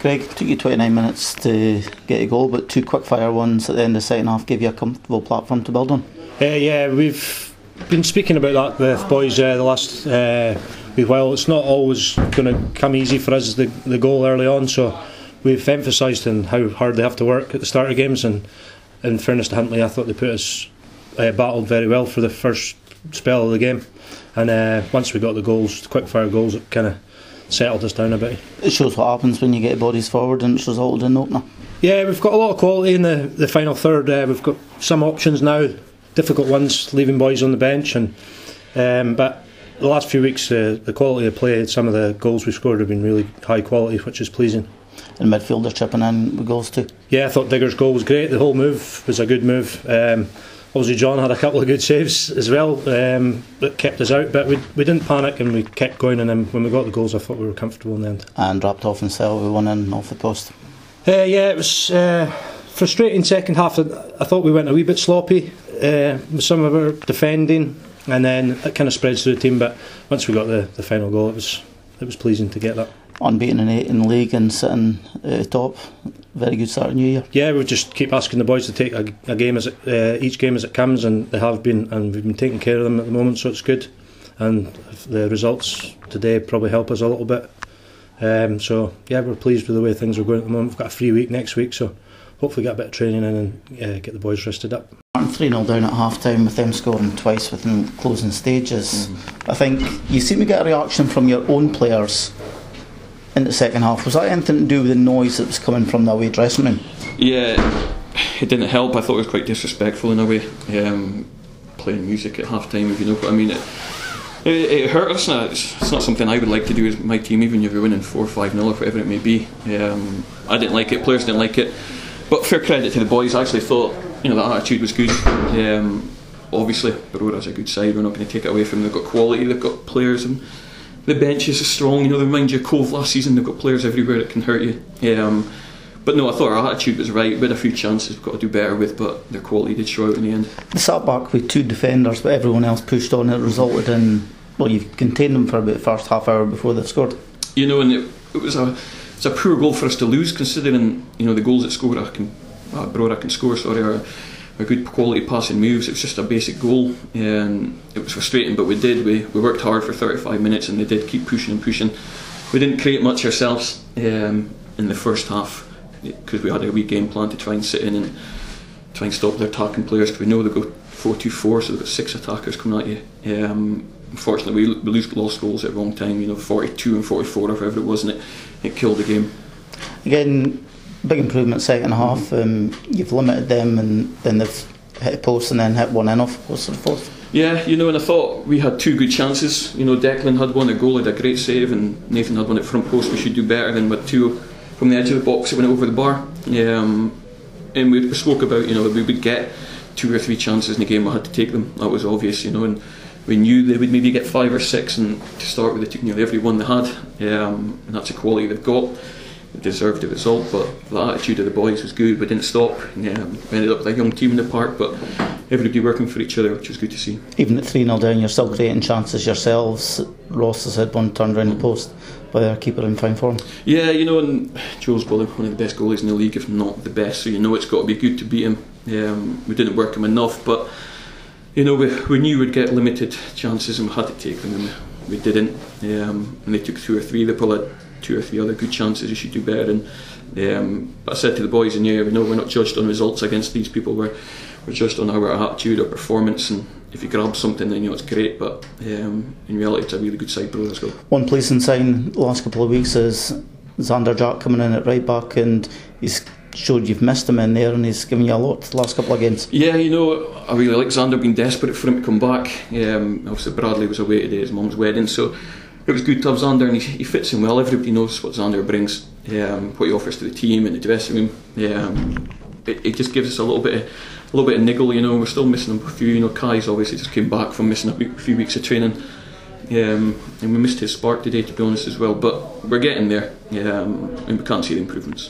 Greg, took you 29 minutes to get a goal, but two quick fire ones at the end of the second half gave you a comfortable platform to build on. Uh, yeah, we've been speaking about that with boys uh, the last uh, wee while. It's not always going to come easy for us the, the goal early on, so we've emphasised on how hard they have to work at the start of games. And in fairness to Huntly, I thought they put us uh, battled very well for the first spell of the game. And uh, once we got the goals, the quick fire goals, it kind of settled us down a bit. It shows what happens when you get bodies forward and it's resulted in opener. Yeah, we've got a lot of quality in the, the final third. Uh, we've got some options now, difficult ones, leaving boys on the bench, and um, but the last few weeks, uh, the quality of play, some of the goals we scored have been really high quality, which is pleasing. And midfielder chipping in with goals too. Yeah, I thought Digger's goal was great. The whole move was a good move. Um, obviously, John had a couple of good saves as well um, that kept us out, but we, we didn't panic and we kept going. And then when we got the goals, I thought we were comfortable in the end. And dropped off and sell with one in off the post. Uh, yeah, it was uh, frustrating second half. I thought we went a wee bit sloppy uh, with some of our defending, and then it kind of spreads through the team. But once we got the, the final goal, it was it was pleasing to get that. Unbeaten in eight in the league and sitting uh, top. Very good start of New Year. Yeah, we just keep asking the boys to take a, a game as it, uh, each game as it comes, and they have been, and we've been taking care of them at the moment, so it's good. And the results today probably help us a little bit. Um, so yeah, we're pleased with the way things are going at the moment. We've got a free week next week, so hopefully get a bit of training in and uh, get the boys rested up. 3 0 down at half time with them scoring twice within closing stages. Mm-hmm. I think you seem to get a reaction from your own players in the second half. Was that anything to do with the noise that was coming from the away dressing room? Yeah, it didn't help. I thought it was quite disrespectful in a way, um, playing music at half time, if you know what I mean. It, it, it hurt us. Now. It's, it's, not something I would like to do with my team, even if you're winning 4 5 0 or whatever it may be. Um, I didn't like it, players didn't like it. But fair credit to the boys, I actually thought you know the attitude was good. Um, obviously, Brora's a good side, we're not going to take it away from them. They've got quality, they've got players, and the benches are strong. You know, they remind you of Cove last season, they've got players everywhere that can hurt you. Um, but no, I thought our attitude was right. We had a few chances we've got to do better with, but their quality did show out in the end. The sat back with two defenders, but everyone else pushed on. It resulted in well, you've contained them for about the first half hour before they've scored. You know, and it, it was a it's a poor goal for us to lose, considering you know the goals that score I can uh, Brora can score. Sorry, are, are good quality passing moves. It was just a basic goal, it was frustrating. But we did. We, we worked hard for 35 minutes, and they did keep pushing and pushing. We didn't create much ourselves um, in the first half because we had a wee game plan to try and sit in and try and stop their attacking players. We know they go 4-2-4, so they've got six attackers coming at you. Um, unfortunately, we, we lose lost goals at the wrong time. You know, 42 and 44 or whatever it was, and it, it killed the game. Again, big improvement second half. Um, you've limited them, and then they've hit a post and then hit one in off post the fourth. Yeah, you know, and I thought we had two good chances. You know, Declan had one, a goal, had a great save, and Nathan had one at front post. We should do better than with two from the edge of the box. It went over the bar. Yeah, um, and we spoke about you know we would get two or three chances in the game. I had to take them. That was obvious, you know, and we knew they would maybe get five or six, and to start with, they took nearly every one they had. Um, and that's the quality they've got. Deserved the result, but the attitude of the boys was good. We didn't stop. Yeah, we ended up with a young team in the park, but everybody working for each other, which was good to see. Even at 3 0 down, you're still creating chances yourselves. Ross has had one turned around the post by our keeper in fine form. Yeah, you know, and Joe's probably one of the best goalies in the league, if not the best, so you know it's got to be good to beat him. Um, we didn't work him enough, but you know, we, we knew we'd get limited chances and we had to take them, and we, didn't. Um, and they took two or three, they probably two or three other good chances, you should do better. And um, but I said to the boys in here, we know we're not judged on results against these people, we're, we're judged on our attitude, our performance, and if you grab something, then you know it's great. But um, in reality, it's a really good side, Brora's go. One pleasing sign the last couple of weeks is Xander Jack coming in at right back, and he's showed you've missed him in there, and he's given you a lot the last couple of games. Yeah, you know, I really like Xander being desperate for him to come back. Um, obviously, Bradley was away today, his mum's wedding, so it was good to have Xander, and he, he fits in well. Everybody knows what Xander brings, um, what he offers to the team and the dressing room. Um, it, it just gives us a little bit of a little bit of niggle, you know. We're still missing a few. You know, Kai's obviously just came back from missing a few weeks of training, um, and we missed his spark today, to be honest, as well. But we're getting there, um, and we can't see the improvements.